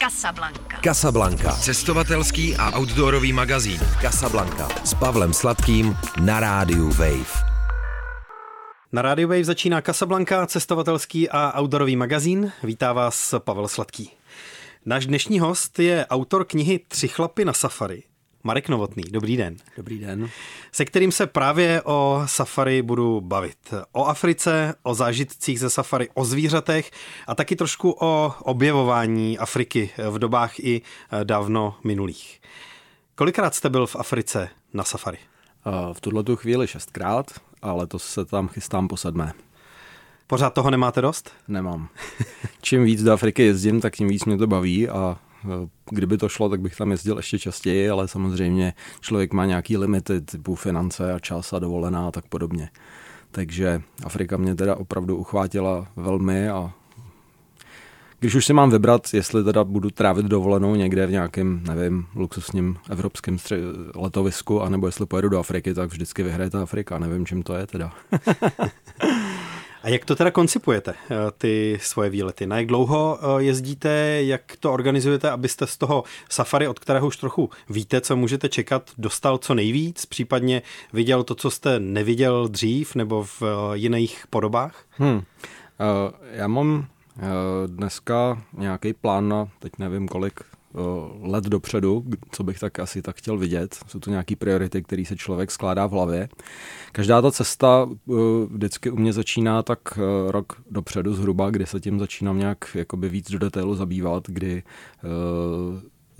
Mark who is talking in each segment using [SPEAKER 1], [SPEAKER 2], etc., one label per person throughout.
[SPEAKER 1] Casablanca.
[SPEAKER 2] Casablanca.
[SPEAKER 3] Cestovatelský a outdoorový magazín.
[SPEAKER 2] Casablanca. S Pavlem Sladkým na rádiu Wave.
[SPEAKER 4] Na rádiu Wave začíná Casablanca, cestovatelský a outdoorový magazín. Vítá vás Pavel Sladký. Náš dnešní host je autor knihy Tři chlapy na safari. Marek Novotný, dobrý den.
[SPEAKER 5] Dobrý den.
[SPEAKER 4] Se kterým se právě o safari budu bavit. O Africe, o zážitcích ze safari, o zvířatech a taky trošku o objevování Afriky v dobách i dávno minulých. Kolikrát jste byl v Africe na safari?
[SPEAKER 5] V tuhle tu chvíli šestkrát, ale to se tam chystám po sedmé.
[SPEAKER 4] Pořád toho nemáte dost?
[SPEAKER 5] Nemám. Čím víc do Afriky jezdím, tak tím víc mě to baví a kdyby to šlo, tak bych tam jezdil ještě častěji, ale samozřejmě člověk má nějaký limity typu finance a čas a dovolená a tak podobně. Takže Afrika mě teda opravdu uchvátila velmi a když už si mám vybrat, jestli teda budu trávit dovolenou někde v nějakém, nevím, luxusním evropském stře- letovisku, anebo jestli pojedu do Afriky, tak vždycky vyhraje ta Afrika. Nevím, čím to je teda.
[SPEAKER 4] A jak to teda koncipujete, eh, ty svoje výlety? Na jak dlouho eh, jezdíte, jak to organizujete, abyste z toho safari, od kterého už trochu víte, co můžete čekat, dostal co nejvíc, případně viděl to, co jste neviděl dřív nebo v eh, jiných podobách?
[SPEAKER 5] Hmm. Já mám dneska nějaký plán na, teď nevím kolik, let dopředu, co bych tak asi tak chtěl vidět. Jsou to nějaké priority, které se člověk skládá v hlavě. Každá ta cesta vždycky u mě začíná tak rok dopředu zhruba, kdy se tím začínám nějak jakoby víc do detailu zabývat, kdy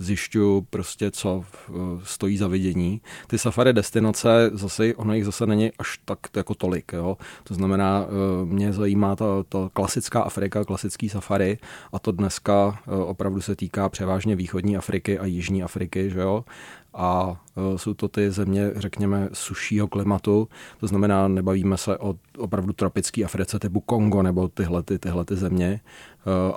[SPEAKER 5] zjišťuju prostě, co eh, stojí za vidění. Ty safari destinace, zase, ono jich zase není až tak jako tolik. Jo? To znamená, eh, mě zajímá ta, ta klasická Afrika, klasický safari a to dneska eh, opravdu se týká převážně východní Afriky a jižní Afriky, že jo? A jsou to ty země, řekněme, sušího klimatu, to znamená, nebavíme se o opravdu tropické Africe typu Kongo nebo tyhle, ty, tyhle ty země,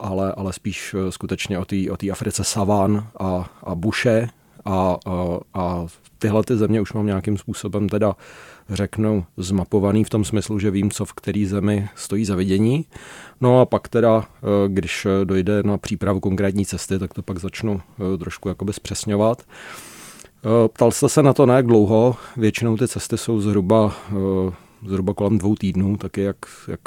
[SPEAKER 5] ale, ale spíš skutečně o té o Africe savan a, a buše a, a, a tyhle ty země už mám nějakým způsobem teda řeknu zmapovaný v tom smyslu, že vím, co v který zemi stojí za vidění. No a pak teda, když dojde na přípravu konkrétní cesty, tak to pak začnu trošku jakoby zpřesňovat. Ptal jste se na to, na jak dlouho. Většinou ty cesty jsou zhruba, eh, zhruba kolem dvou týdnů, taky jak, jak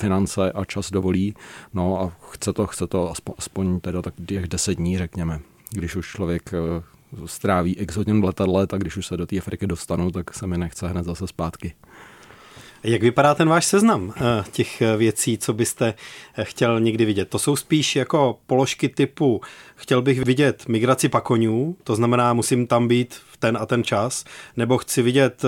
[SPEAKER 5] finance a čas dovolí. No a chce to, chce to aspoň, aspoň teda tak těch deset dní, řekněme. Když už člověk eh, stráví x hodin v letadle, tak když už se do té Afriky dostanu, tak se mi nechce hned zase zpátky.
[SPEAKER 4] Jak vypadá ten váš seznam eh, těch eh, věcí, co byste eh, chtěl někdy vidět? To jsou spíš jako položky typu chtěl bych vidět migraci pakonů, to znamená musím tam být v ten a ten čas, nebo chci vidět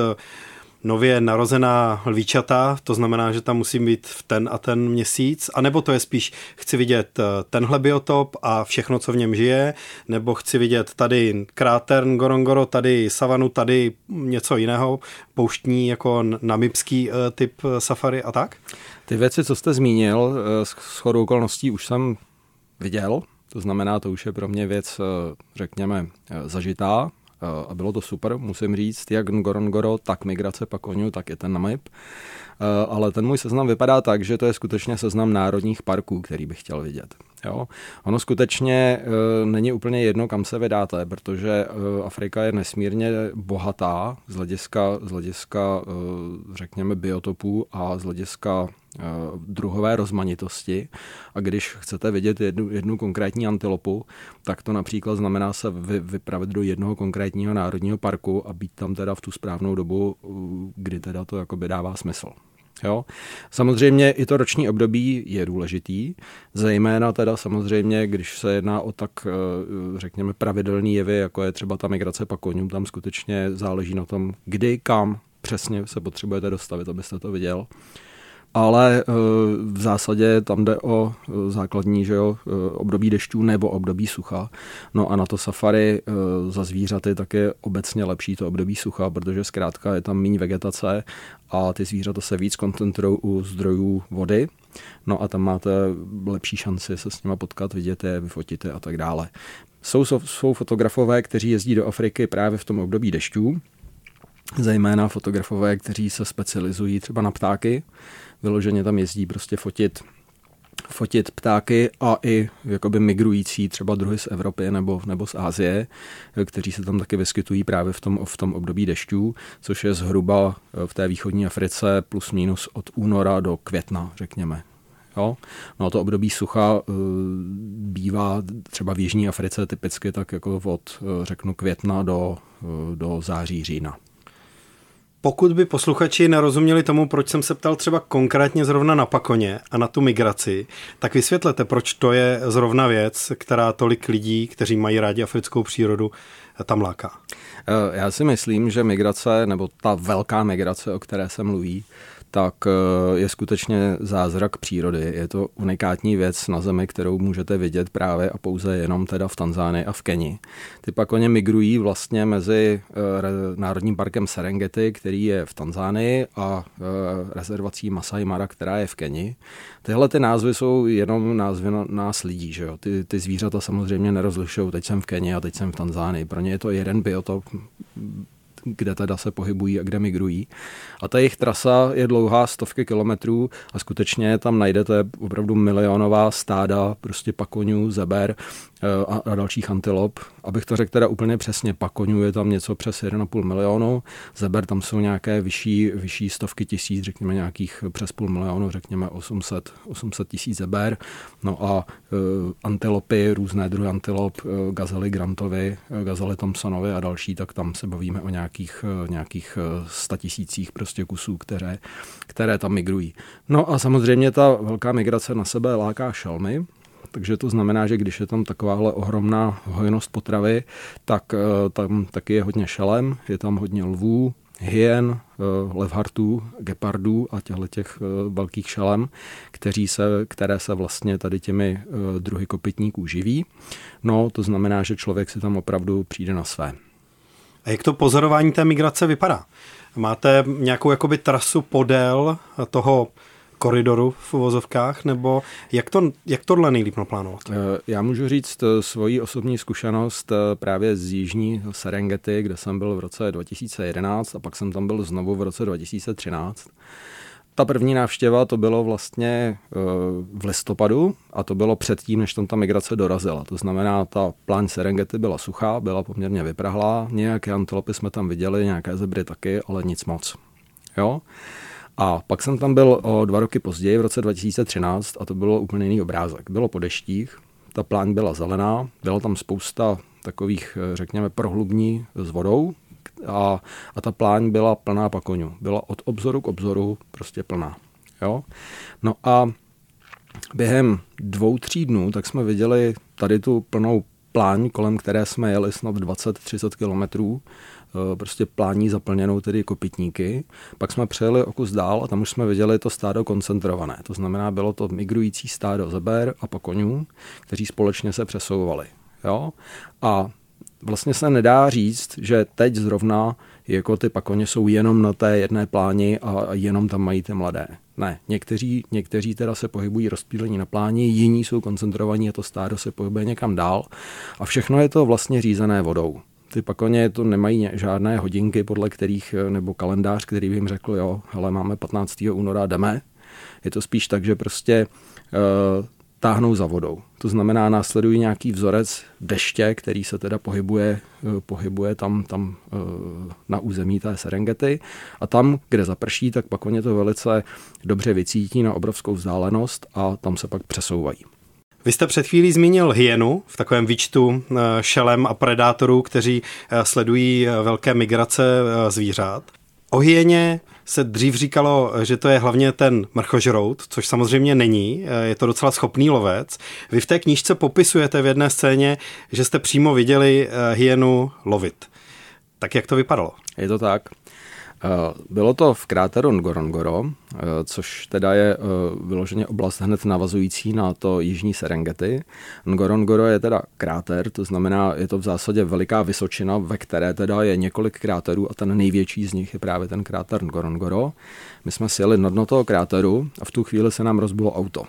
[SPEAKER 4] nově narozená lvíčata, to znamená, že tam musím být v ten a ten měsíc, anebo to je spíš, chci vidět eh, tenhle biotop a všechno, co v něm žije, nebo chci vidět tady kráter Ngorongoro, tady savanu, tady něco jiného, pouštní jako namibský eh, typ eh, safari a tak?
[SPEAKER 5] Ty věci, co jste zmínil, s chodou okolností už jsem viděl, to znamená, to už je pro mě věc, řekněme, zažitá, a bylo to super, musím říct, jak Ngorongoro, tak migrace Pakoniu, tak i ten Namib. Eh, ale ten můj seznam vypadá tak, že to je skutečně seznam národních parků, který bych chtěl vidět. Jo? Ono skutečně e, není úplně jedno, kam se vydáte, protože e, Afrika je nesmírně bohatá z hlediska, z hlediska e, řekněme, biotopů a z hlediska druhové rozmanitosti. A když chcete vidět jednu, jednu konkrétní antilopu, tak to například znamená se vy, vypravit do jednoho konkrétního národního parku a být tam teda v tu správnou dobu, kdy teda to jakoby dává smysl. Jo? Samozřejmě i to roční období je důležitý, zejména teda samozřejmě, když se jedná o tak, eh, řekněme, pravidelný jevy, jako je třeba ta migrace pakonům, tam skutečně záleží na tom, kdy, kam přesně se potřebujete dostavit, abyste to viděl ale eh, v zásadě tam jde o eh, základní že jo, eh, období dešťů nebo období sucha. No a na to safari za zvířaty tak je obecně lepší to období sucha, protože zkrátka je tam méně vegetace a ty zvířata se víc koncentrují u zdrojů vody. No a tam máte lepší šanci se s nimi potkat, vidět je, vyfotit je a tak dále. Jsou, jsou fotografové, kteří jezdí do Afriky právě v tom období dešťů, zejména fotografové, kteří se specializují třeba na ptáky, vyloženě tam jezdí prostě fotit fotit ptáky a i jakoby migrující třeba druhy z Evropy nebo, nebo z Ázie, kteří se tam taky vyskytují právě v tom, v tom období dešťů, což je zhruba v té východní Africe plus minus od února do května, řekněme. Jo? No a to období sucha uh, bývá třeba v Jižní Africe typicky tak jako od, uh, řeknu, května do, do září, října.
[SPEAKER 4] Pokud by posluchači nerozuměli tomu, proč jsem se ptal třeba konkrétně zrovna na Pakoně a na tu migraci, tak vysvětlete, proč to je zrovna věc, která tolik lidí, kteří mají rádi africkou přírodu, tam láká.
[SPEAKER 5] Já si myslím, že migrace, nebo ta velká migrace, o které se mluví, tak eh, je skutečně zázrak přírody. Je to unikátní věc na zemi, kterou můžete vidět právě a pouze jenom teda v Tanzánii a v Keni. Ty pak oni migrují vlastně mezi eh, Národním parkem Serengeti, který je v Tanzánii, a eh, rezervací Masai Mara, která je v Keni. Tyhle ty názvy jsou jenom názvy nás lidí. Že jo? Ty, ty zvířata samozřejmě nerozlišují, teď jsem v Keni a teď jsem v Tanzánii. Pro ně je to jeden biotop, kde teda se pohybují a kde migrují. A ta jejich trasa je dlouhá stovky kilometrů a skutečně tam najdete opravdu milionová stáda prostě pakonů, zeber Eh, a, a dalších antilop. Abych to řekl teda úplně přesně, pakonů je tam něco přes 1,5 milionu, zeber tam jsou nějaké vyšší, vyšší stovky tisíc, řekněme nějakých přes půl milionu, řekněme 800, 800 tisíc zeber. No a uh, antilopy, různé druhy antilop, uh, gazely Grantovi, uh, gazely Thompsonovi a další, tak tam se bavíme o nějakých, uh, nějakých 100 tisících prostě kusů, které, které tam migrují. No a samozřejmě ta velká migrace na sebe láká šelmy, takže to znamená, že když je tam takováhle ohromná hojnost potravy, tak eh, tam taky je hodně šelem, je tam hodně lvů, hyen, eh, levhartů, gepardů a těchto těch eh, velkých šelem, kteří se, které se vlastně tady těmi druhy kopytníků živí. No, to znamená, že člověk si tam opravdu přijde na své.
[SPEAKER 4] A jak to pozorování té migrace vypadá? Máte nějakou jakoby trasu podél toho koridoru v uvozovkách, nebo jak, to, jak tohle nejlíp naplánovat? Eh,
[SPEAKER 5] já můžu říct eh, svoji osobní zkušenost eh, právě z jižní Serengeti, kde jsem byl v roce 2011 a pak jsem tam byl znovu v roce 2013. Ta první návštěva to bylo vlastně v listopadu a to bylo předtím, než tam ta migrace dorazila. To znamená, ta plán Serengeti byla suchá, byla poměrně vyprahlá, nějaké antilopy jsme tam viděli, nějaké zebry taky, ale nic moc. Jo? A pak jsem tam byl o dva roky později, v roce 2013, a to bylo úplně jiný obrázek. Bylo po deštích, ta pláň byla zelená, byla tam spousta takových, eh, řekněme, prohlubní s vodou a, a ta pláň byla plná pakoňů. Byla od obzoru k obzoru prostě plná. Jo? No a během dvou, tří dnů tak jsme viděli tady tu plnou pláň, kolem které jsme jeli snad 20-30 kilometrů Eh, prostě plání zaplněnou tedy kopytníky. Pak jsme přejeli o kus dál a tam už jsme viděli to stádo koncentrované. To znamená, bylo to migrující stádo zeber a pokonů, kteří společně se přesouvali. Jo? A vlastně se nedá říct, že teď zrovna jako ty pakoně jsou jenom na té jedné pláni a jenom tam mají ty mladé. Ne, někteří, někteří teda se pohybují rozptýlení na pláni, jiní jsou koncentrovaní a to stádo se pohybuje někam dál a všechno je to vlastně řízené vodou. Ty pakoně to nemají žádné hodinky, podle kterých, eh, nebo kalendář, který by jim řekl, jo, hele, máme 15. února, jdeme. Je to spíš tak, že prostě uh, táhnou za vodou. To znamená, následují nějaký vzorec deště, který se teda pohybuje, uh, pohybuje tam, tam uh, na území té Serengety a tam, kde zaprší, tak pak oni to velice dobře vycítí na obrovskou vzdálenost a tam se pak přesouvají.
[SPEAKER 4] Vy jste před chvílí zmínil hyenu v takovém výčtu eh, šelem a predátorů, kteří eh, sledují eh, velké migrace zvířat. O hyeně se dřív říkalo, že to je hlavně ten mrchožrout, což samozřejmě není, je to docela schopný lovec. Vy v té knížce popisujete v jedné scéně, že jste přímo viděli hyenu lovit. Tak jak to vypadalo?
[SPEAKER 5] Je to tak. Eh, bylo to v kráteru Ngorongoro, eh, což teda je eh, vyloženě oblast hned navazující na to jižní Serengeti. Ngorongoro je teda kráter, to znamená, je to v zásadě veliká vysočina, ve které teda je několik kráterů a ten největší z nich je právě ten kráter Ngorongoro. My jsme sjeli na dno toho kráteru a v tu chvíli se nám rozbilo auto.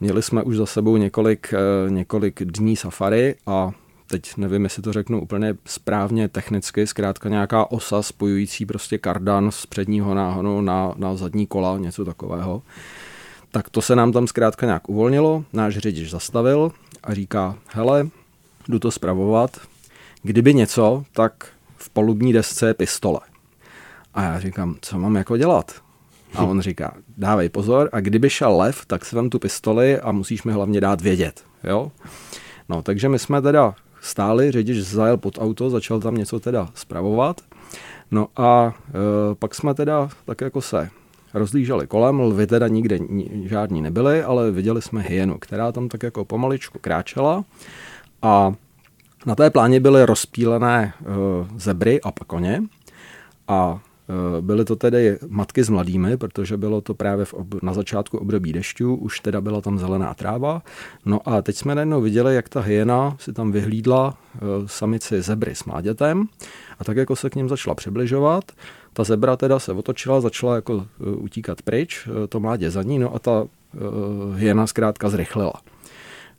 [SPEAKER 5] Měli jsme už za sebou několik, několik dní safari a teď nevím, jestli to řeknu úplně správně technicky, zkrátka nějaká osa spojující prostě kardan z předního náhonu na, na zadní kola, něco takového. tak to se nám tam zkrátka nějak uvolnilo, náš řidič zastavil a říká, hele, jdu to zpravovat, kdyby něco, tak v polubní desce je pistole. A já říkám, co mám jako dělat? A on říká, dávej pozor a kdyby šel lev, tak si vem tu pistoli a musíš mi hlavně dát vědět. Jo? No, takže my jsme teda stáli, řidič zajel pod auto, začal tam něco teda spravovat. No a e, pak jsme teda tak jako se rozlíželi kolem, lvy teda nikde žádní nebyly, ale viděli jsme hyenu, která tam tak jako pomaličku kráčela a na té pláně byly rozpílené e, zebry a pakoně a byly to tedy matky s mladými, protože bylo to právě v ob- na začátku období dešťů, už teda byla tam zelená tráva. No a teď jsme najednou viděli, jak ta hyena si tam vyhlídla e, samici zebry s mládětem a tak jako se k ním začala přibližovat. Ta zebra teda se otočila, začala jako utíkat pryč, to mládě za ní, no a ta hyena zkrátka zrychlila.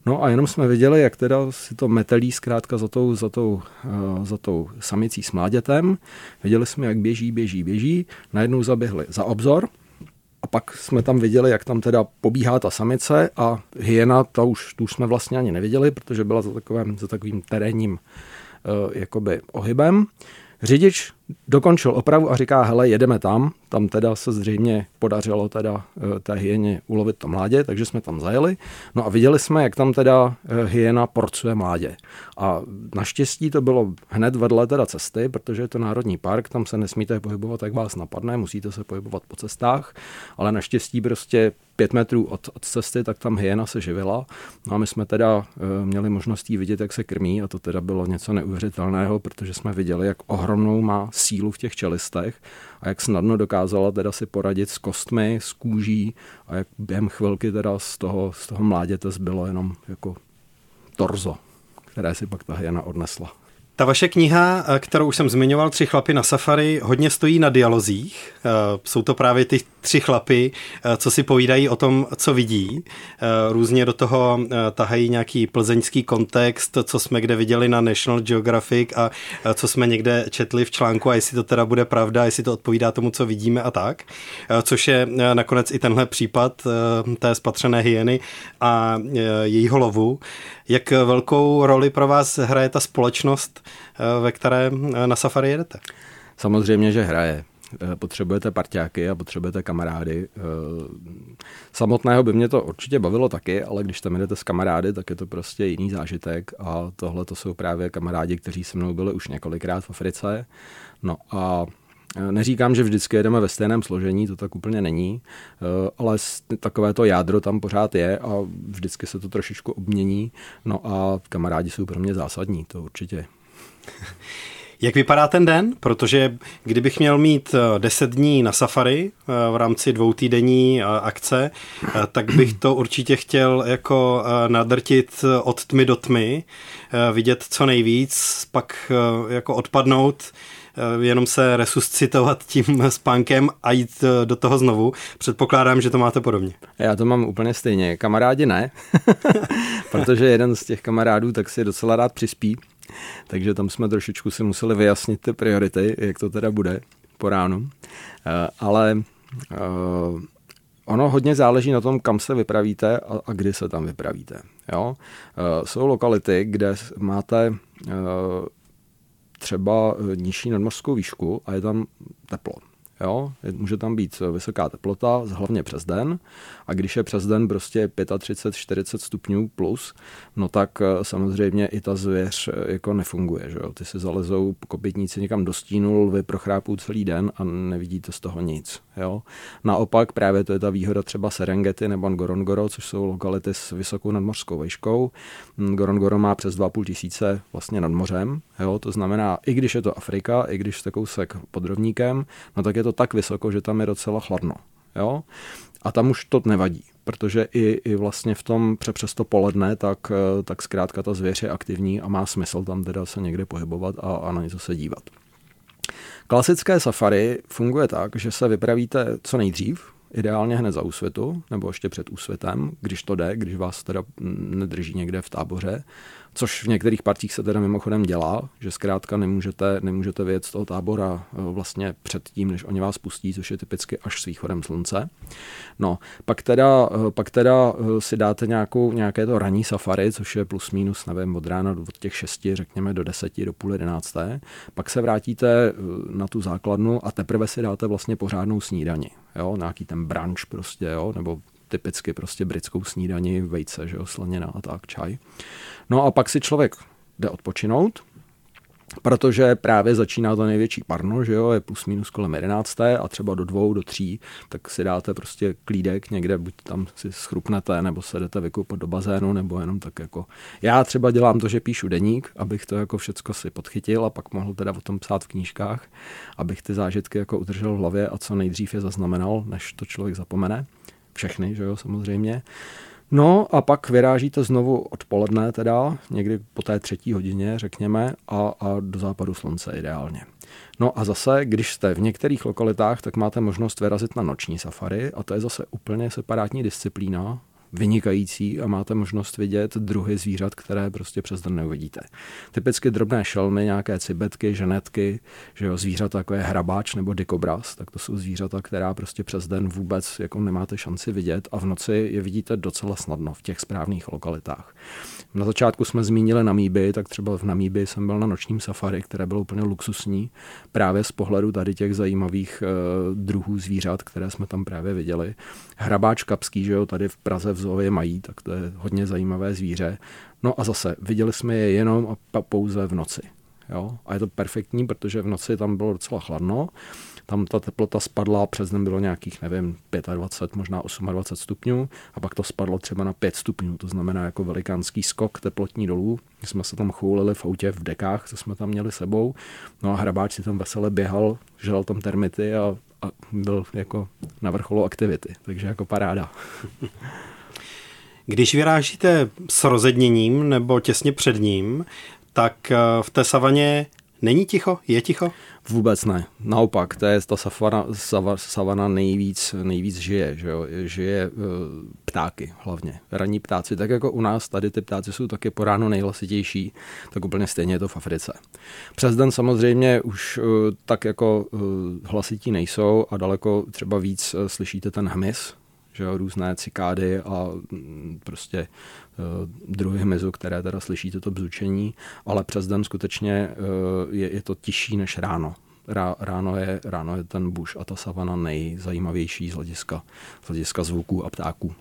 [SPEAKER 5] No a jenom jsme viděli, jak teda si to metelí zkrátka za tou, za tou, uh, za tou samicí s mládětem. Viděli jsme, jak běží, běží, běží. Najednou zaběhli za obzor a pak jsme tam viděli, jak tam teda pobíhá ta samice a hyena, ta už, tu už jsme vlastně ani neviděli, protože byla za, takovým, za takovým terénním uh, jakoby ohybem. Řidič dokončil opravu a říká, hele, jedeme tam. Tam teda se zřejmě podařilo teda eh, té hyeně ulovit to mládě, takže jsme tam zajeli. No a viděli jsme, jak tam teda eh, hyena porcuje mládě. A naštěstí to bylo hned vedle teda cesty, protože je to národní park, tam se nesmíte pohybovat, jak vás napadne, musíte se pohybovat po cestách, ale naštěstí prostě pět metrů od, od cesty, tak tam hyena se živila. No a my jsme teda uh, měli možnost vidět, jak se krmí a to teda bylo něco neuvěřitelného, protože jsme viděli, jak ohromnou má sílu v těch čelistech a jak snadno dokázala teda si poradit s kostmi, s kůží a jak během chvilky teda z toho, z toho mláděte zbylo jenom jako torzo, které si pak ta hyena odnesla.
[SPEAKER 4] Ta vaše kniha, eh, kterou už jsem zmiňoval, Tři chlapy na safari, hodně stojí na dialozích. Eh, jsou to právě ty tři chlapy, eh, co si povídají o tom, co vidí. Různě do toho tahají nějaký plzeňský kontext, co jsme kde viděli na National Geographic a co jsme někde četli v článku a jestli to teda bude pravda, jestli to odpovídá tomu, co vidíme a tak. Což je nakonec i tenhle případ té spatřené hyeny a jejího lovu. Jak velkou roli pro vás hraje ta společnost, eh, ve které eh, na safari jedete?
[SPEAKER 5] Samozřejmě, že hraje. Eh, potřebujete parťáky a potřebujete kamarády. Samotného by mě to určitě bavilo taky, ale když tam jdete s kamarády, tak je to prostě jiný zážitek a tohle to jsou právě kamarádi, kteří se mnou byli už několikrát v Africe. No a Neříkám, že vždycky jedeme ve stejném složení, to tak úplně není, eh, ale takové to jádro tam pořád je a vždycky se to trošičku obmění. No a kamarádi jsou pro mě zásadní, to určitě.
[SPEAKER 4] Jak vypadá ten den? Protože kdybych měl mít 10 eh, dní na safari eh, v rámci dvoutýdenní akce, tak bych to určitě chtěl jako nadrtit od tmy do tmy, vidět co nejvíc, pak jako odpadnout jenom se resuscitovat tím spánkem a jít eh, do toho znovu. Předpokládám, že to máte podobně.
[SPEAKER 5] Já to mám úplně stejně. Kamarádi ne, protože jeden z těch kamarádů tak si docela rád přispí, takže tam jsme trošičku si museli vyjasnit ty priority, jak to teda bude po ránu. Eh, ale ono hodně záleží na tom, kam se vypravíte a, a kdy se tam vypravíte. Jo? Jsou lokality, kde máte třeba eh, nižší nadmořskou výšku a je tam teplo. Jo? Může tam být vysoká teplota, hlavně přes den. A když je přes den prostě 35-40 stupňů plus, no tak eh, samozřejmě i ta zvěř eh, jako nefunguje. Že jo? Ty si zalezou kopytníci někam do stínu, lvy prochrápou celý den a nevidíte z toho nic. Jo? Naopak právě to je ta výhoda třeba Serengeti nebo Ngorongoro, což jsou lokality s vysokou nadmořskou vejškou. Ngorongoro má přes 2,5 tisíce vlastně nad mořem. Jo? To znamená, i když je to Afrika, i když jste kousek pod rovníkem, no tak je to tak vysoko, že tam je docela chladno. Jo? A tam už to nevadí, protože i, i vlastně v tom přes to poledne, tak, eh, tak zkrátka ta zvěř je aktivní a má smysl tam teda se někde pohybovat a, a na něco se dívat. Klasické safari funguje tak, že se vypravíte co nejdřív, ideálně hned za úsvitu, nebo ještě před úsvitem, když to jde, když vás teda nedrží někde v táboře, což v některých partích se teda mimochodem dělá, že zkrátka nemůžete, nemůžete vyjet z toho tábora eh, vlastně před tím, než oni vás pustí, což je typicky až s východem slunce. No, pak teda, eh, pak teda eh, si dáte nějakou, nějaké to ranní safari, což je plus minus, nevím, od rána od těch šesti, řekněme do deseti, do půl jedenácté. Pak se vrátíte na tu základnu a teprve si dáte vlastně pořádnou snídani. Jo, nějaký ten brunch prostě, jo, nebo typicky prostě britskou snídani, vejce, že jo, slanina a tak, čaj. No a pak si člověk jde odpočinout, protože právě začíná to největší parno, že jo, je plus minus kolem 11. a třeba do dvou, do tří, tak si dáte prostě klídek někde, buď tam si schrupnete, nebo se jdete vykoupat do bazénu, nebo jenom tak jako. Já třeba dělám to, že píšu deník, abych to jako všecko si podchytil a pak mohl teda o tom psát v knížkách, abych ty zážitky jako udržel v hlavě a co nejdřív je zaznamenal, než to člověk zapomene všechny, že jo, samozřejmě. No a pak vyrážíte znovu odpoledne teda, někdy po té třetí hodině, řekněme, a, a do západu slunce ideálně. No a zase, když jste v některých lokalitách, tak máte možnost vyrazit na noční safari a to je zase úplně separátní disciplína, vynikající a máte možnost vidět druhy zvířat, které prostě přes den neuvidíte. Typicky drobné šelmy, nějaké cibetky, ženetky, že jo, zvířata jako je hrabáč nebo dikobraz, tak to jsou zvířata, která prostě přes den vůbec jako nemáte šanci vidět a v noci je vidíte docela snadno v těch správných lokalitách. Na začátku jsme zmínili Namíby, tak třeba v Namíby jsem byl na nočním safari, které bylo úplně luxusní, právě z pohledu tady těch zajímavých uh, druhů zvířat, které jsme tam právě viděli. Hrabáč kapský, že jo, tady v Praze v zoově mají, tak to je hodně zajímavé zvíře. No a zase, viděli jsme je jenom a pouze v noci. Jo? A je to perfektní, protože v noci tam bylo docela chladno tam ta teplota spadla, přes den bylo nějakých, nevím, 25, možná 28 stupňů a pak to spadlo třeba na 5 stupňů, to znamená jako velikánský skok teplotní dolů. My jsme se tam choulili v autě v dekách, co jsme tam měli sebou, no a hrabáč si tam vesele běhal, žral tam termity a, a byl jako na vrcholu aktivity, takže jako paráda.
[SPEAKER 4] Když vyrážíte s rozedněním nebo těsně před ním, tak eh, v té savaně není ticho? Je ticho?
[SPEAKER 5] Vůbec ne. Naopak, to je ta savana, savana nejvíc, nejvíc žije, že jo? žije uh, ptáky hlavně. Ranní ptáci, tak jako u nás tady ty ptáci jsou taky po ráno nejhlasitější, tak úplně stejně je to v Africe. Přes den samozřejmě už uh, tak jako hlasití nejsou a daleko třeba víc slyšíte ten hmyz, že jo, různé cikády a mm, prostě uh, druhy hmyzu, které teda slyšíte to bzučení, ale přes den skutečně uh, je, je to tižší než ráno. Rá, ráno, je, ráno je ten buš a ta savana nejzajímavější z hlediska, z hlediska zvuků a ptáků.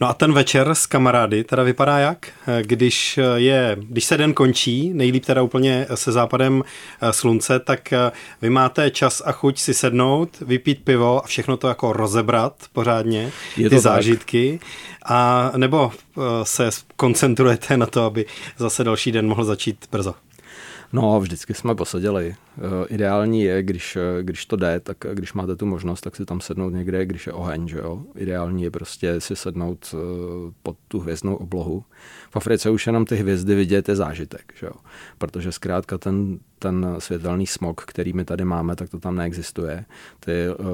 [SPEAKER 4] No a ten večer s kamarády teda vypadá jak? Když, je, když se den končí, nejlíp teda úplně se západem eh, slunce, tak eh, vy máte čas a chuť si sednout, vypít pivo a všechno to jako rozebrat pořádně, je ty zážitky. Tak. A nebo eh, se koncentrujete na to, aby zase další den mohl začít brzo?
[SPEAKER 5] No, vždycky jsme posadili. Ideální je, když, když to jde, tak když máte tu možnost, tak si tam sednout někde, když je oheň, že jo. Ideální je prostě si sednout pod tu hvězdnou oblohu. V Africe už jenom ty hvězdy vidět je zážitek, že jo. Protože zkrátka ten, ten světelný smog, který my tady máme, tak to tam neexistuje. Ty uh,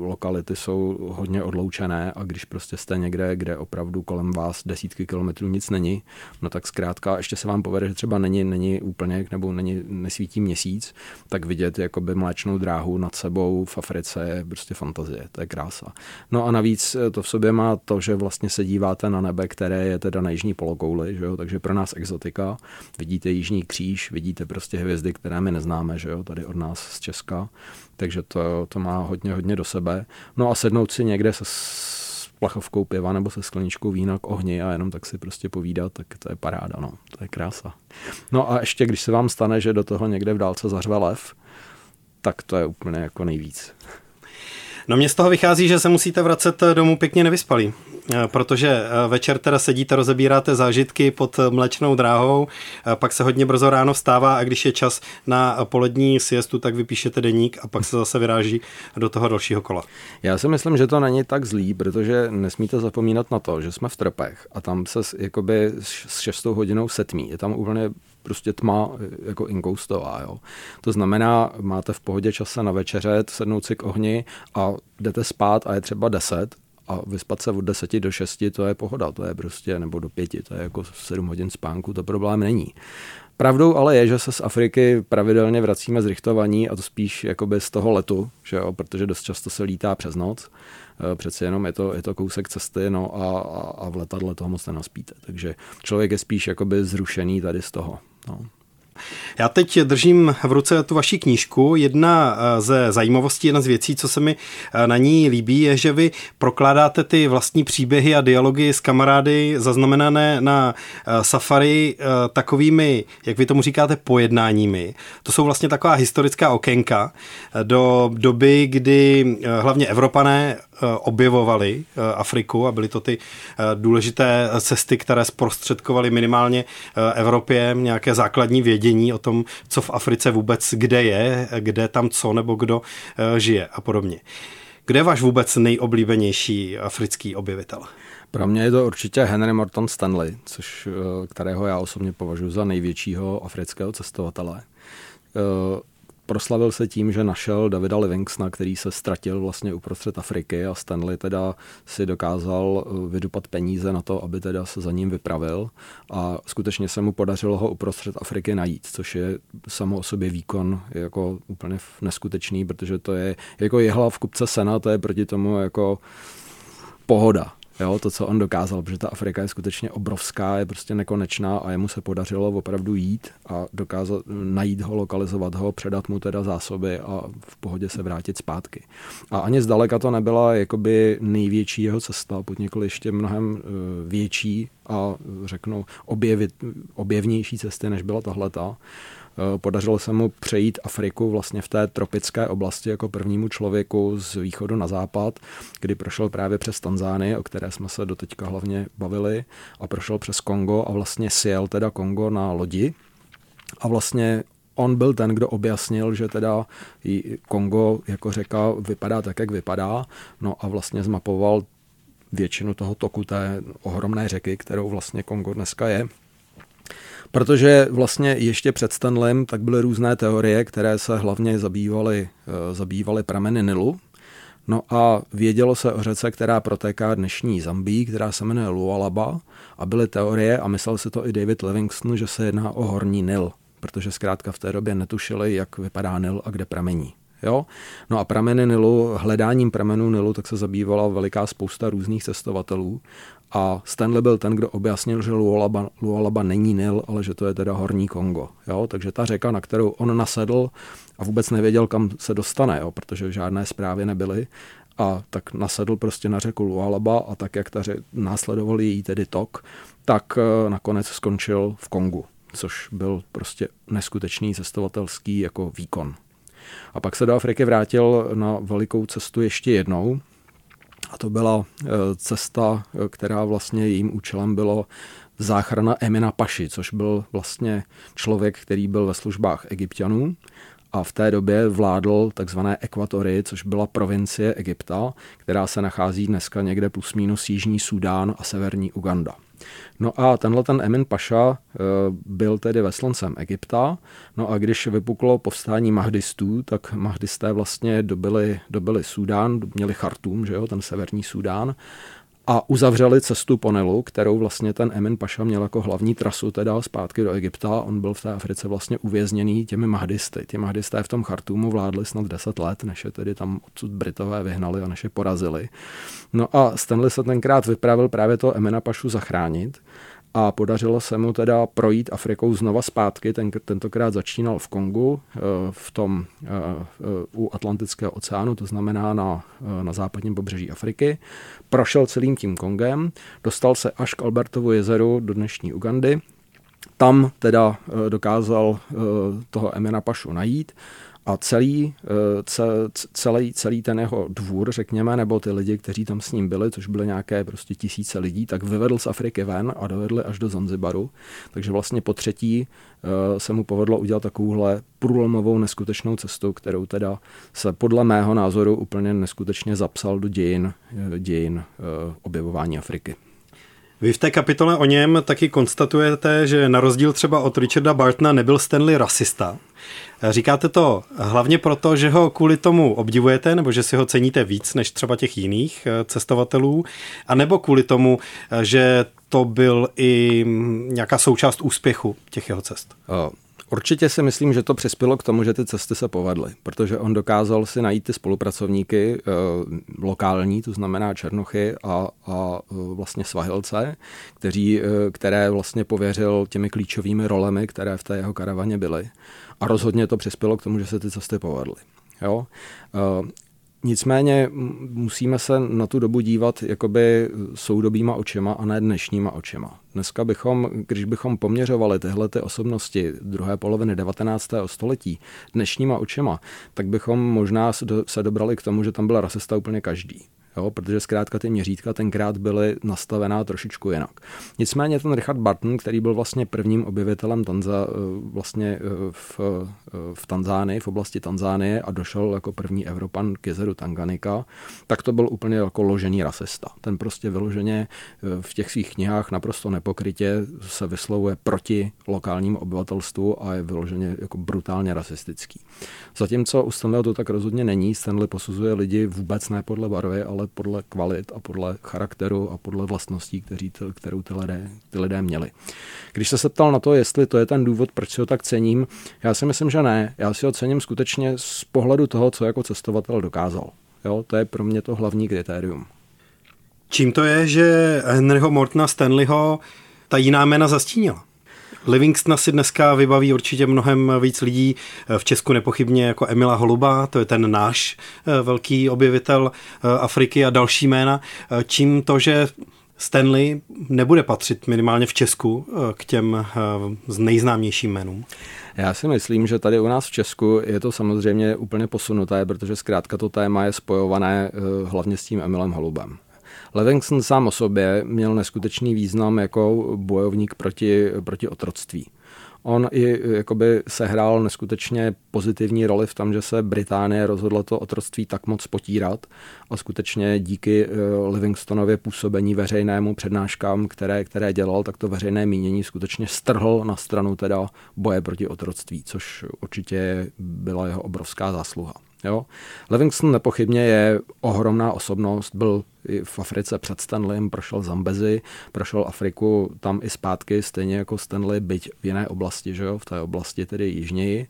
[SPEAKER 5] lokality jsou hodně odloučené a když prostě jste někde, kde opravdu kolem vás desítky kilometrů nic není, no tak zkrátka ještě se vám povede, že třeba není, není úplně, nebo není, nesvítí měsíc, tak vidět jakoby mléčnou dráhu nad sebou v Africe je prostě fantazie, to je krása. No a navíc eh, to v sobě má to, že vlastně se díváte na nebe, které je teda na jižní polokouli, že jo? takže pro nás exotika. Vidíte jižní kříž, vidíte prostě hvězdy, které my neznáme, že jo, tady od nás z Česka, takže to, to má hodně, hodně do sebe. No a sednout si někde se s plachovkou piva nebo se skleničkou vína k ohni a jenom tak si prostě povídat, tak to je paráda, no, to je krása. No a ještě, když se vám stane, že do toho někde v dálce zařve lev, tak to je úplně jako nejvíc.
[SPEAKER 4] No mě z toho vychází, že se musíte vracet domů pěkně nevyspalý. Protože večer teda sedíte, rozebíráte zážitky pod mlečnou dráhou, pak se hodně brzo ráno vstává a když je čas na polední siestu, tak vypíšete deník a pak se zase vyráží do toho dalšího kola.
[SPEAKER 5] Já si myslím, že to není tak zlý, protože nesmíte zapomínat na to, že jsme v Trpech a tam se jakoby s 6 hodinou setmí. Je tam úplně prostě tma jako inkoustová. Jo. To znamená, máte v pohodě čas na večeřet, sednout si k ohni a jdete spát a je třeba 10 a vyspat se od 10 do 6, to je pohoda, to je prostě, nebo do 5, to je jako 7 hodin spánku, to problém není. Pravdou ale je, že se z Afriky pravidelně vracíme z rychtovaní a to spíš jakoby z toho letu, že jo, protože dost často se lítá přes noc. Eh, přeci jenom je to, je to kousek cesty no a, a, a v letadle toho moc nenaspíte. Takže člověk je spíš jakoby zrušený tady z toho. No.
[SPEAKER 4] Já teď držím v ruce tu vaši knížku. Jedna eh, ze zajímavostí, jedna z věcí, co se mi eh, na ní líbí, je, že vy prokládáte ty vlastní příběhy a dialogy s kamarády zaznamenané na eh, safari takovými, jak vy tomu říkáte, pojednáními. To jsou vlastně taková historická okénka do doby, kdy hlavně Evropané objevovali Afriku a byly to ty důležité cesty, které zprostředkovaly minimálně Evropě nějaké základní vědění o tom, co v Africe vůbec kde je, kde tam co nebo kdo eh, žije a podobně. Kde je váš vůbec nejoblíbenější africký objevitel?
[SPEAKER 5] Pro mě je to určitě Henry Morton Stanley, což, eh, kterého já osobně považuji za největšího afrického cestovatele. Proslavil se tím, že našel Davida Livingstona, který se ztratil vlastně uprostřed Afriky a Stanley teda si dokázal eh, vydupat peníze na to, aby teda se za ním vypravil a skutečně se mu podařilo ho uprostřed Afriky najít, což je samo o sobě výkon jako úplně neskutečný, protože to je jako jehla v kupce sena, to je proti tomu jako pohoda. Jo, to, co on dokázal, protože ta Afrika je skutečně obrovská, je prostě nekonečná a jemu se podařilo opravdu jít a dokázat najít ho, lokalizovat ho, předat mu teda zásoby a v pohodě se vrátit zpátky. A ani zdaleka to nebyla jakoby největší jeho cesta, podnikl ještě mnohem eh, větší a řeknu objevit, objevnější cesty, než byla tahleta. Eh, podařilo se mu přejít Afriku vlastně v té tropické oblasti jako prvnímu člověku z východu na západ, kdy prošel právě přes Tanzánii, o které jsme se doteďka hlavně bavili, a prošel přes Kongo a vlastně sjel teda Kongo na lodi. A vlastně on byl ten, kdo objasnil, že teda Kongo jako řeka vypadá tak, jak vypadá, no a vlastně zmapoval většinu toho toku té ohromné řeky, kterou vlastně Kongo dneska je. Protože vlastně ještě před Stanlem tak byly různé teorie, které se hlavně zabývaly, eh, zabývaly prameny Nilu. No a vědělo se o řece, která protéká dnešní Zambii, která se jmenuje Lualaba a byly teorie a myslel si to i David Livingston, že se jedná o horní Nil, protože zkrátka v té době netušili, jak vypadá Nil a kde pramení. Jo? No a prameny Nilu, hledáním pramenů Nilu, tak se zabývala veliká spousta různých cestovatelů a Stanley byl ten, kdo objasnil, že Lualaba, Lualaba není Nil, ale že to je teda Horní Kongo. Jo? Takže ta řeka, na kterou on nasedl a vůbec nevěděl, kam se dostane, jo? protože žádné zprávy nebyly, a tak nasedl prostě na řeku Lualaba a tak, jak ta řek, následoval její tedy tok, tak uh, nakonec skončil v Kongu, což byl prostě neskutečný cestovatelský jako výkon. A pak se do Afriky vrátil na velikou cestu ještě jednou, a to byla eh, cesta, eh, která vlastně jejím účelem bylo záchrana Emina Paši, což byl vlastně člověk, který byl ve službách egyptianů a v té době vládl takzvané Ekvatory, což byla provincie Egypta, která se nachází dneska někde plus minus Jižní Sudán a severní Uganda. No a tenhle ten Emin Paša eh, byl tedy veslancem Egypta, no a když vypuklo povstání mahdistů, tak mahdisté vlastně dobili, dobili Súdán, měli Chartum, že jo, ten severní Súdán, a uzavřeli cestu po Nilu, kterou vlastně ten Emin Paša měl jako hlavní trasu teda zpátky do Egypta. On byl v té Africe vlastně uvězněný těmi mahdisty. Ti mahdisté v tom Chartumu vládli snad 10 let, než je tedy tam odsud Britové vyhnali a než je porazili. No a Stanley se tenkrát vypravil právě to Emina Pašu zachránit a podařilo se mu teda projít Afrikou znova zpátky. Ten, tentokrát začínal v Kongu, eh, v tom eh, eh, u Atlantického oceánu, to znamená na, na západním pobřeží Afriky. Prošel celým tím Kongem, dostal se až k Albertovu jezeru do dnešní Ugandy. Tam teda dokázal toho Emina Pašu najít A celý, celý, celý ten jeho dvůr, řekněme, nebo ty lidi, kteří tam s ním byli, což byly nějaké prostě tisíce lidí, tak vyvedl z Afriky ven a dovedli až do Zanzibaru. Takže vlastně po třetí se mu povedlo udělat takovouhle průlomovou neskutečnou cestu, kterou teda se podle mého názoru úplně neskutečně zapsal do dějin, dějin objevování Afriky.
[SPEAKER 4] Vy v té kapitole o něm taky konstatujete, že na rozdíl třeba od Richarda Bartona nebyl Stanley rasista. Říkáte to hlavně proto, že ho kvůli tomu obdivujete, nebo že si ho ceníte víc než třeba těch jiných eh, cestovatelů, a nebo kvůli tomu, eh, že to byl i mm, nějaká součást úspěchu těch jeho cest?
[SPEAKER 5] Určitě si myslím, že to přispělo k tomu, že ty cesty se povedly, protože on dokázal si najít ty spolupracovníky e, lokální, to znamená Černochy a, a eh, vlastně Svahilce, kteří, e, které vlastně pověřil těmi klíčovými rolemi, které v té jeho karavaně byly. A rozhodně to přispělo k tomu, že se ty cesty povedly. Jo? Nicméně musíme se na tu dobu dívat jakoby soudobýma očima a ne dnešníma očima. Dneska bychom, když bychom poměřovali tyhle ty osobnosti druhé poloviny 19. století dnešníma očima, tak bychom možná se dobrali k tomu, že tam byl rasista úplně každý jo, protože zkrátka ty měřítka tenkrát byly nastavená trošičku jinak. Nicméně ten Richard Barton, který byl vlastně prvním objevitelem Tanza, eh, vlastně eh, v, eh, v Tanzánii, v oblasti Tanzánie a došel jako první Evropan k jezeru Tanganika, tak to byl úplně jako ložený rasista. Ten prostě vyloženě v těch svých knihách naprosto nepokrytě se vyslovuje proti lokálnímu obyvatelstvu a je vyloženě jako brutálně rasistický. Zatímco u Stanleyho to tak rozhodně není. Stanley posuzuje lidi vůbec ne podle barvy, ale podle kvalit a podle charakteru a podle vlastností, kteří, kterou ty lidé, ty lidé měli. Když se ptal na to, jestli to je ten důvod, proč si ho tak cením, já si myslím, že ne. Já si ho cením skutečně z pohledu toho, co jako cestovatel dokázal. Jo, to je pro mě to hlavní kritérium.
[SPEAKER 4] Čím to je, že Henryho Mortona Stanleyho ta jiná jména zastínila? Livingstona si dneska vybaví určitě mnohem víc lidí. V Česku nepochybně jako Emila Holuba, to je ten náš eh, velký objevitel eh, Afriky a další jména. Eh, čím to, že Stanley nebude patřit minimálně v Česku k těm nejznámějším jménům?
[SPEAKER 5] Já si myslím, že tady u nás v Česku je to samozřejmě úplně posunuté, protože zkrátka to téma je spojované hlavně s tím Emilem Holubem. Livingston sám o sobě měl neskutečný význam jako bojovník proti, proti otroctví. On i jakoby sehrál neskutečně pozitivní roli v tom, že se Británie rozhodla to otroctví tak moc potírat a skutečně díky eh, Livingstonově působení veřejnému přednáškám, které, které dělal, tak to veřejné mínění skutečně strhl na stranu teda boje proti otroctví, což určitě byla jeho obrovská zásluha. Jo? Livingston nepochybně je ohromná osobnost, byl v Africe před Stanleyem, prošel Zambezi, prošel Afriku tam i zpátky, stejně jako Stanley, byť v jiné oblasti, že jo? v té oblasti tedy jižněji.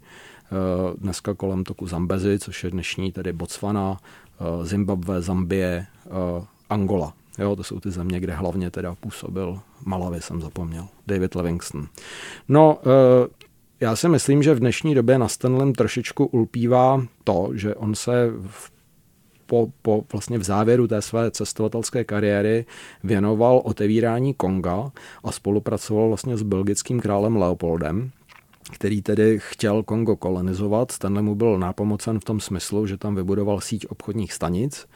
[SPEAKER 5] Eh, dneska kolem toku Zambezi, což je dnešní tedy Botswana, eh, Zimbabwe, Zambie, eh, Angola. Jo, to jsou ty země, kde hlavně teda působil Malawi, jsem zapomněl, David Livingston. No, já si myslím, že v dnešní době na Stanlem trošičku ulpívá to, že on se v po, po vlastně v závěru té své cestovatelské kariéry věnoval otevírání Konga a spolupracoval vlastně s belgickým králem Leopoldem, který tedy chtěl Kongo kolonizovat. Tenhle mu byl nápomocen v tom smyslu, že tam vybudoval síť obchodních stanic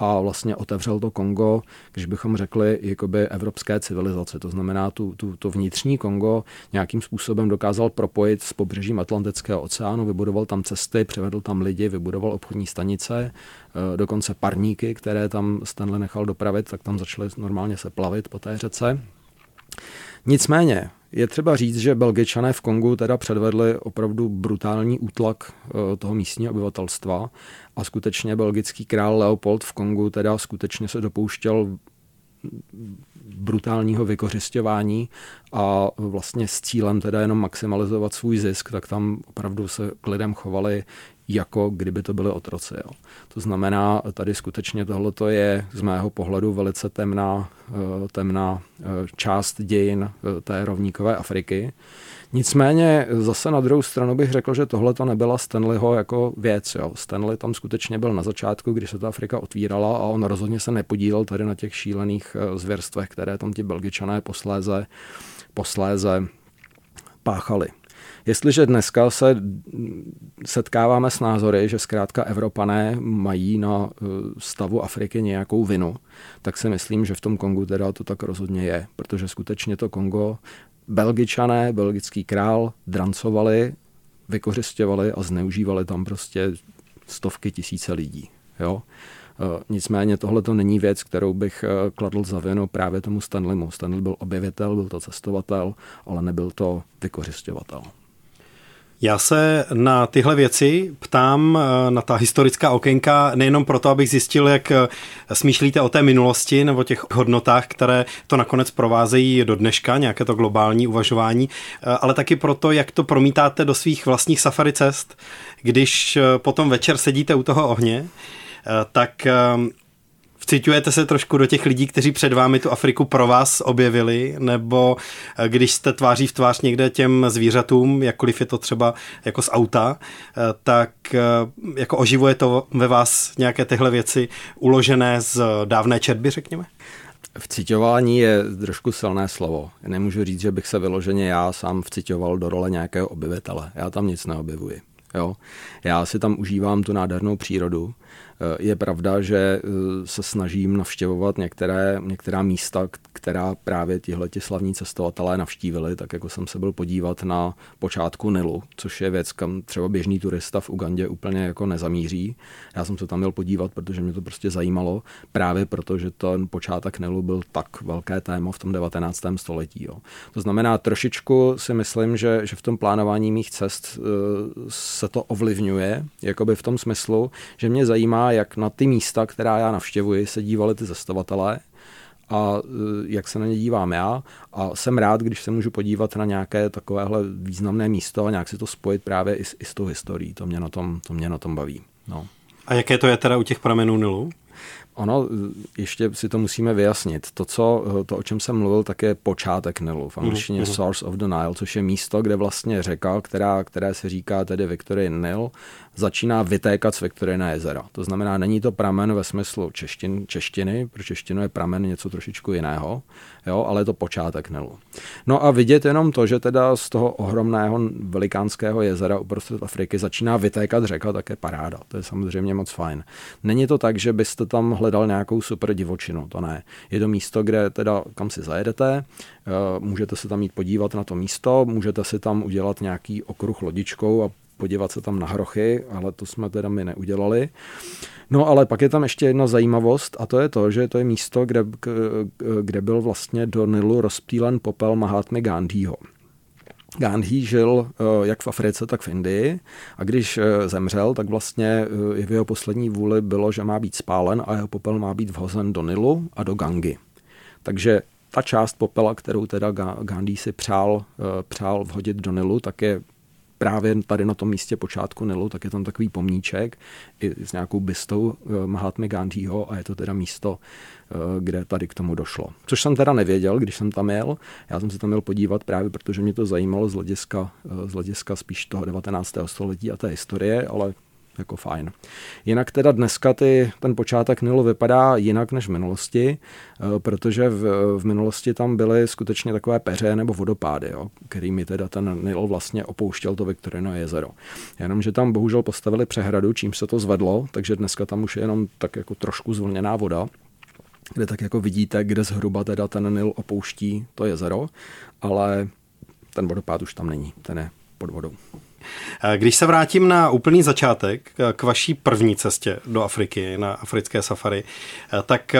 [SPEAKER 5] a vlastně otevřel to Kongo, když bychom řekli, jakoby evropské civilizace. To znamená, tu, tu, to vnitřní Kongo nějakým způsobem dokázal propojit s pobřežím Atlantického oceánu, vybudoval tam cesty, přivedl tam lidi, vybudoval obchodní stanice, eh, dokonce parníky, které tam Stanley nechal dopravit, tak tam začaly normálně se plavit po té řece. Nicméně, je třeba říct, že Belgičané v Kongu teda předvedli opravdu brutální útlak eh, toho místního obyvatelstva a skutečně belgický král Leopold v Kongu teda skutečně se dopouštěl brutálního vykořišťování a vlastně s cílem teda jenom maximalizovat svůj zisk, tak tam opravdu se k lidem chovali jako kdyby to byly otroci. Jo. To znamená, tady skutečně tohle je z mého pohledu velice temná, eh, temná eh, část dějin eh, té rovníkové Afriky. Nicméně zase na druhou stranu bych řekl, že tohle to nebyla Stanleyho jako věc. Jo. Stanley tam skutečně byl na začátku, když se ta Afrika otvírala a on rozhodně se nepodílel tady na těch šílených zvěrstvech, které tam ti belgičané posléze, posléze páchali. Jestliže dneska se setkáváme s názory, že zkrátka Evropané mají na eh, stavu Afriky nějakou vinu, tak si myslím, že v tom Kongu teda to tak rozhodně je, protože skutečně to Kongo Belgičané, belgický král drancovali, vykořistěvali a zneužívali tam prostě stovky tisíce lidí. Jo? Eh, nicméně tohle to není věc, kterou bych eh, kladl za vinu právě tomu Stanleymu. Stanley byl objevitel, byl to cestovatel, ale nebyl to vykořišťovatel.
[SPEAKER 4] Já se na tyhle věci ptám eh, na ta historická okénka nejenom proto, abych zjistil, jak smýšlíte o té minulosti nebo těch hodnotách, které to nakonec provázejí do dneška, nějaké to globální uvažování, ale taky proto, jak to promítáte do svých vlastních safari cest, když potom večer sedíte u toho ohně tak ehm, Vcitujete se trošku do těch lidí, kteří před vámi tu Afriku pro vás objevili, nebo eh, když jste tváří v tvář někde těm zvířatům, jakkoliv je to třeba jako z auta, eh, tak jako oživuje to ve vás nějaké tyhle věci uložené z dávné četby, řekněme?
[SPEAKER 5] Vcitování je trošku silné slovo. Nemůžu říct, že bych se vyloženě já sám vcitoval do role nějakého objevitele. Já tam nic neobjevuji. Jo? Já si tam užívám tu nádhernou přírodu Eh, je pravda, že eh, se snažím navštěvovat některé, některá místa, která právě tihle slavní cestovatelé navštívili, tak jako jsem se byl podívat na počátku Nilu, což je věc, kam třeba běžný turista v Ugandě úplně jako nezamíří. Já jsem se tam měl podívat, protože mě to prostě zajímalo, právě proto, že ten počátek Nilu byl tak velké téma v tom 19. století. Jo. To znamená, trošičku si myslím, že, že v tom plánování mých cest uh, se to ovlivňuje, jakoby v tom smyslu, že mě zajímá, jak na ty místa, která já navštěvuji, se dívali ty zastavatelé a e, jak se na ně dívám já. A jsem rád, když se můžu podívat na nějaké takovéhle významné místo a nějak si to spojit právě i s, i s tou historií. To mě na tom, to mě na tom baví. No.
[SPEAKER 4] A jaké to je teda u těch pramenů Nilu?
[SPEAKER 5] Ono, ještě si to musíme vyjasnit. To, co, to o čem jsem mluvil, tak je počátek Nilu, v angličtině mm-hmm. Source of the Nile, což je místo, kde vlastně řeka, která, které se říká tedy Victoria Nile, začíná vytékat z Viktorina jezera. To znamená, není to pramen ve smyslu češtin, češtiny, pro češtinu je pramen něco trošičku jiného, jo, ale je to počátek Nilu. No a vidět jenom to, že teda z toho ohromného velikánského jezera uprostřed Afriky začíná vytékat řeka, tak je paráda. To je samozřejmě moc fajn. Není to tak, že byste tam hledal nějakou super divočinu, to ne. Je to místo, kde teda kam si zajedete, eh, můžete se tam jít podívat na to místo, můžete si tam udělat nějaký okruh lodičkou a podívat se tam na hrochy, ale to jsme teda my neudělali. No ale pak je tam ještě jedna zajímavost a to je to, že to je místo, kde, kde byl vlastně do Nilu rozptýlen popel Mahatmy Gandhiho. Gandhi žil eh, jak v Africe, tak v Indii a když eh, zemřel, tak vlastně eh, v jeho poslední vůli bylo, že má být spálen a jeho popel má být vhozen do Nilu a do Gangy. Takže ta část popela, kterou teda Gandhi si přál, přál vhodit do Nilu, tak je právě tady na tom místě počátku Nilu, tak je tam takový pomníček i s nějakou bystou eh, Mahatmy Gandhiho a je to teda místo, eh, kde tady k tomu došlo. Což jsem teda nevěděl, když jsem tam jel. Já jsem se tam měl podívat právě, protože mě to zajímalo z hlediska, eh, z hlediska spíš toho 19. století a té historie, ale jako fajn. Jinak teda dneska ty, ten počátek Nilu vypadá jinak než v minulosti, eh, protože v, v minulosti tam byly skutečně takové peře nebo vodopády, jo, kterými teda ten Nil vlastně opouštěl to Viktorino jezero. Jenomže tam bohužel postavili přehradu, čím se to zvedlo, takže dneska tam už je jenom tak jako trošku zvlněná voda, kde tak jako vidíte, kde zhruba teda ten Nil opouští to jezero, ale ten vodopád už tam není, ten je pod vodou.
[SPEAKER 4] Eh, když se vrátím na úplný začátek, eh, k vaší první cestě do Afriky, na africké safari, eh, tak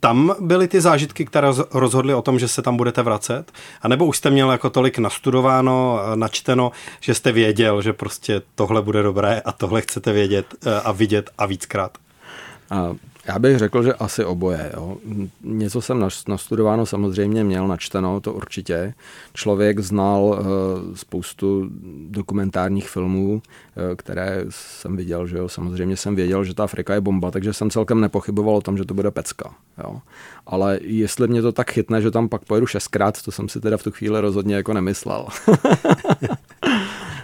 [SPEAKER 4] tam byly ty zážitky, které rozhodly o tom, že se tam budete vracet? A nebo už jste měl jako tolik nastudováno, načteno, že jste věděl, že prostě tohle bude dobré a tohle chcete vědět a vidět a víckrát?
[SPEAKER 5] Já bych řekl, že asi oboje. Jo. Něco jsem nastudováno samozřejmě měl, načteno, to určitě. Člověk znal uh, spoustu dokumentárních filmů, uh, které jsem viděl, že jo. Samozřejmě jsem věděl, že ta Afrika je bomba, takže jsem celkem nepochyboval o tom, že to bude pecka. Jo. Ale jestli mě to tak chytne, že tam pak pojedu šestkrát, to jsem si teda v tu chvíli rozhodně jako nemyslel.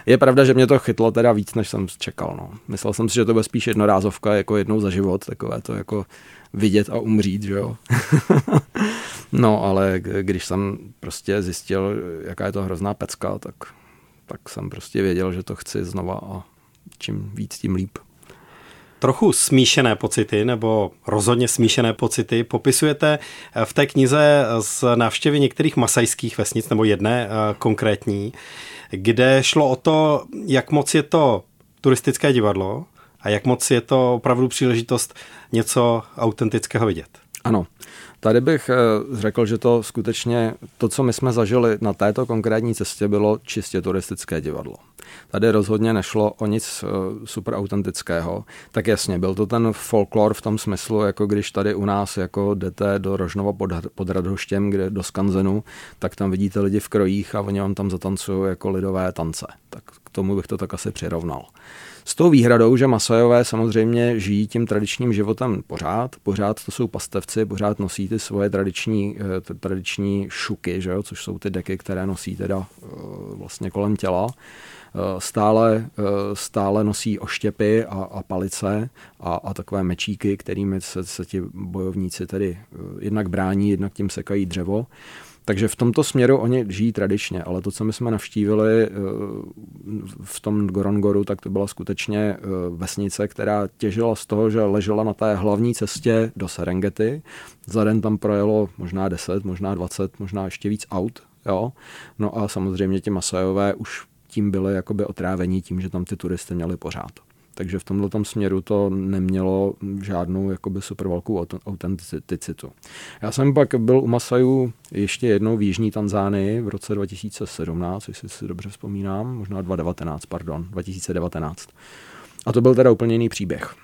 [SPEAKER 5] Je pravda, že mě to chytlo teda víc, než jsem čekal. No. Myslel jsem si, že to bude spíš jednorázovka, jako jednou za život, takové to jako vidět a umřít, že jo. no, ale když jsem prostě zjistil, jaká je to hrozná pecka, tak tak jsem prostě věděl, že to chci znova a čím víc, tím líp.
[SPEAKER 4] Trochu smíšené pocity, nebo rozhodně smíšené pocity, popisujete v té knize z návštěvy některých masajských vesnic, nebo jedné eh, konkrétní, kde šlo o to, jak moc je to turistické divadlo a jak moc je to opravdu příležitost něco autentického vidět.
[SPEAKER 5] Ano, Tady bych eh, řekl, že to skutečně, to, co my jsme zažili na této konkrétní cestě, bylo čistě turistické divadlo. Tady rozhodně nešlo o nic eh, super autentického. Tak jasně, byl to ten folklor v tom smyslu, jako když tady u nás jako jdete do Rožnova pod, pod Radhoštěm, kde do Skanzenu, tak tam vidíte lidi v krojích a oni vám tam zatancují jako lidové tance. Tak k tomu bych to tak asi přirovnal. S tou výhradou, že Masajové samozřejmě žijí tím tradičním životem pořád, pořád to jsou pastevci, pořád nosí ty svoje tradiční, eh, tradiční šuky, že jo, což jsou ty deky, které nosí teda eh, vlastně kolem těla. Eh, stále, stále nosí oštěpy a, a palice a, a takové mečíky, kterými se, se ti bojovníci tedy jednak brání, jednak tím sekají dřevo. Takže v tomto směru oni žijí tradičně, ale to, co my jsme navštívili eh, v tom Gorongoru, tak to byla skutečně eh, vesnice, která těžila z toho, že ležela na té hlavní cestě do Serengeti. Za den tam projelo možná 10, možná 20, možná ještě víc aut. Jo? No a samozřejmě ti Masajové už tím byli jakoby otrávení tím, že tam ty turisty měli pořád. Takže v tomto směru to nemělo žádnou jakoby super velkou autenticitu. Já jsem pak byl u Masajů ještě jednou v Jižní Tanzánii v roce 2017, jestli si dobře vzpomínám, možná 2019, pardon, 2019. A to byl teda úplně jiný příběh.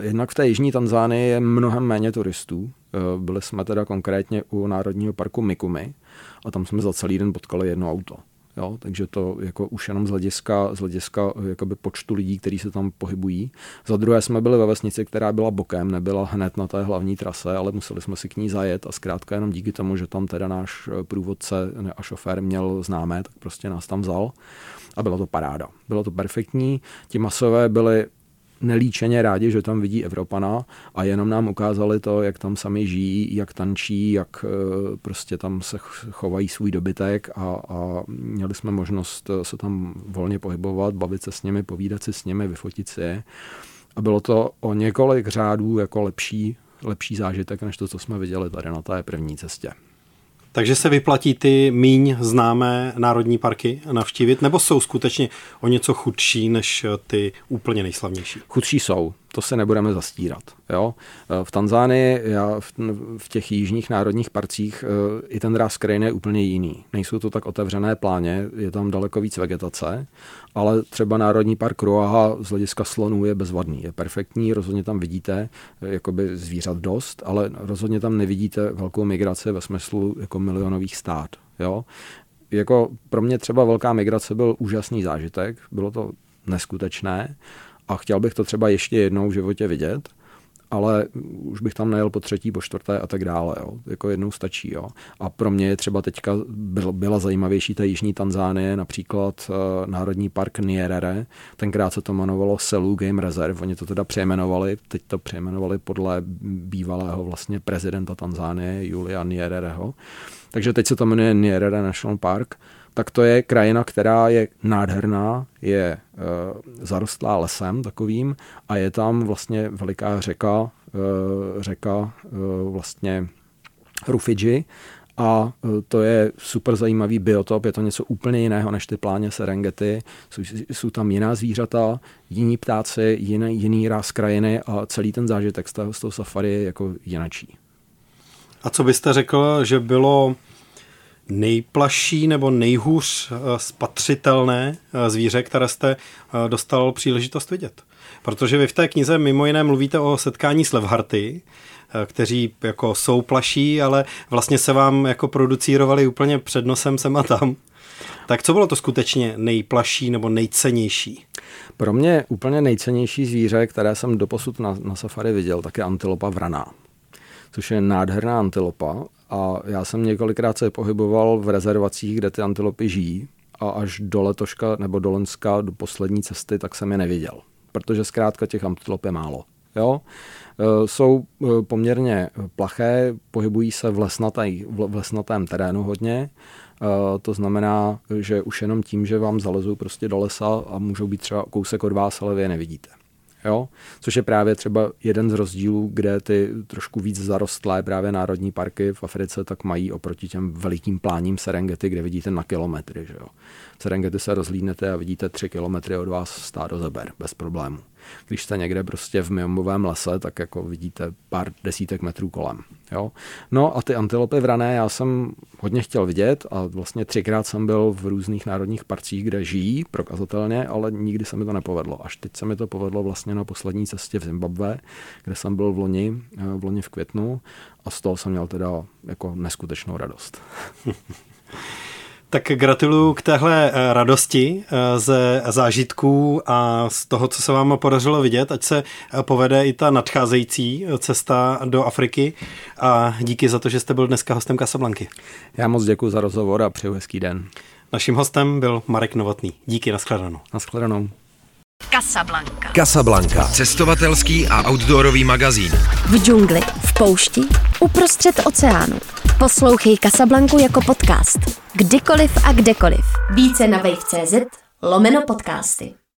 [SPEAKER 5] Jednak v té Jižní Tanzánii je mnohem méně turistů. Byli jsme teda konkrétně u Národního parku Mikumi a tam jsme za celý den potkali jedno auto. Jo, takže to jako už jenom z hlediska, z hlediska jakoby počtu lidí, kteří se tam pohybují. Za druhé jsme byli ve vesnici, která byla bokem, nebyla hned na té hlavní trase, ale museli jsme si k ní zajet a zkrátka jenom díky tomu, že tam teda náš průvodce a šofér měl známé, tak prostě nás tam vzal a byla to paráda. Bylo to perfektní. Ti masové byli nelíčeně rádi, že tam vidí Evropana a jenom nám ukázali to, jak tam sami žijí, jak tančí, jak eh, prostě tam se chovají svůj dobytek a, a měli jsme možnost eh, se tam volně pohybovat, bavit se s nimi, povídat si s nimi, vyfotit si je. A bylo to o několik řádů jako lepší, lepší zážitek, než to, co jsme viděli tady na té první cestě.
[SPEAKER 4] Takže se vyplatí ty míň známé národní parky navštívit, nebo jsou skutečně o něco chudší než ty úplně nejslavnější?
[SPEAKER 5] Chudší jsou to se nebudeme zastírat. Jo? V Tanzánii, já v, v těch jižních národních parcích, eh, i ten ráz krajiny je úplně jiný. Nejsou to tak otevřené pláně, je tam daleko víc vegetace, ale třeba Národní park Ruaha z hlediska slonů je bezvadný, je perfektní, rozhodně tam vidíte eh, jakoby zvířat dost, ale rozhodně tam nevidíte velkou migraci ve smyslu jako milionových stát. Jo? Jako pro mě třeba velká migrace byl úžasný zážitek, bylo to neskutečné, a chtěl bych to třeba ještě jednou v životě vidět, ale už bych tam nejel po třetí, po čtvrté a tak dále. Jo. Jako jednou stačí. Jo. A pro mě je třeba teďka byl, byla zajímavější ta Jižní Tanzánie, například uh, Národní park Nyerere. Tenkrát se to jmenovalo Selu Game Reserve. Oni to teda přejmenovali, teď to přejmenovali podle bývalého vlastně prezidenta Tanzánie, Julia Nyerereho. Takže teď se to jmenuje Nyerere National Park tak to je krajina, která je nádherná, je e, zarostlá lesem takovým a je tam vlastně veliká řeka, e, řeka e, vlastně Rufidži a to je super zajímavý biotop, je to něco úplně jiného než ty pláně Serengeti. Jsou, jsou tam jiná zvířata, jiní ptáci, jiný, jiný ráz krajiny a celý ten zážitek z toho, z toho safari je jako jinačí.
[SPEAKER 4] A co byste řekl, že bylo nejplaší nebo nejhůř eh, spatřitelné eh, zvíře, které jste eh, dostal příležitost vidět? Protože vy v té knize mimo jiné mluvíte o setkání s levharty, kteří jako jsou plaší, ale vlastně se vám jako producírovali úplně před nosem sem a tam. Tak co bylo to skutečně nejplaší nebo nejcennější?
[SPEAKER 5] Pro mě úplně nejcennější zvíře, které jsem doposud na, na safari viděl, tak je antilopa vraná což je nádherná antilopa a já jsem několikrát se pohyboval v rezervacích, kde ty antilopy žijí a až do letoška nebo do Lenska, do poslední cesty, tak jsem je neviděl. Protože zkrátka těch antilop je málo. Jo? Eh, jsou eh, poměrně plaché, pohybují se v, lesnatý, v lesnatém terénu hodně, eh, to znamená, že už jenom tím, že vám zalezou prostě do lesa a můžou být třeba kousek od vás, ale vy je nevidíte. Jo? Což je právě třeba jeden z rozdílů, kde ty trošku víc zarostlé právě národní parky v Africe tak mají oproti těm velikým pláním Serengeti, kde vidíte na kilometry. Že jo? V Serengeti se rozlídnete a vidíte tři kilometry od vás stádo zeber bez problémů. Když jste někde prostě v miomovém lese, tak jako vidíte pár desítek metrů kolem. Jo? No a ty antilopy vrané já jsem hodně chtěl vidět a vlastně třikrát jsem byl v různých národních parcích, kde žijí prokazatelně, ale nikdy se mi to nepovedlo. Až teď se mi to povedlo vlastně na poslední cestě v Zimbabwe, kde jsem byl v loni, eh, v loni v květnu a z toho jsem měl teda jako neskutečnou radost.
[SPEAKER 4] Tak gratuluju k téhle eh, radosti eh, ze zážitků a z toho, co se vám podařilo vidět, ať se eh, povede i ta nadcházející cesta do Afriky a díky za to, že jste byl dneska hostem Casablanky.
[SPEAKER 5] Já moc děkuji za rozhovor a přeju hezký den.
[SPEAKER 4] Naším hostem byl Marek Novotný. Díky, nashledanou.
[SPEAKER 5] Nashledanou.
[SPEAKER 2] Casablanca. Casablanca.
[SPEAKER 3] Cestovatelský a outdoorový magazín.
[SPEAKER 1] V džungli, v poušti, uprostřed oceánu. Poslouchej Casablanku jako podcast. Kdykoliv a kdekoliv. Více na wave.cz lomeno podcasty.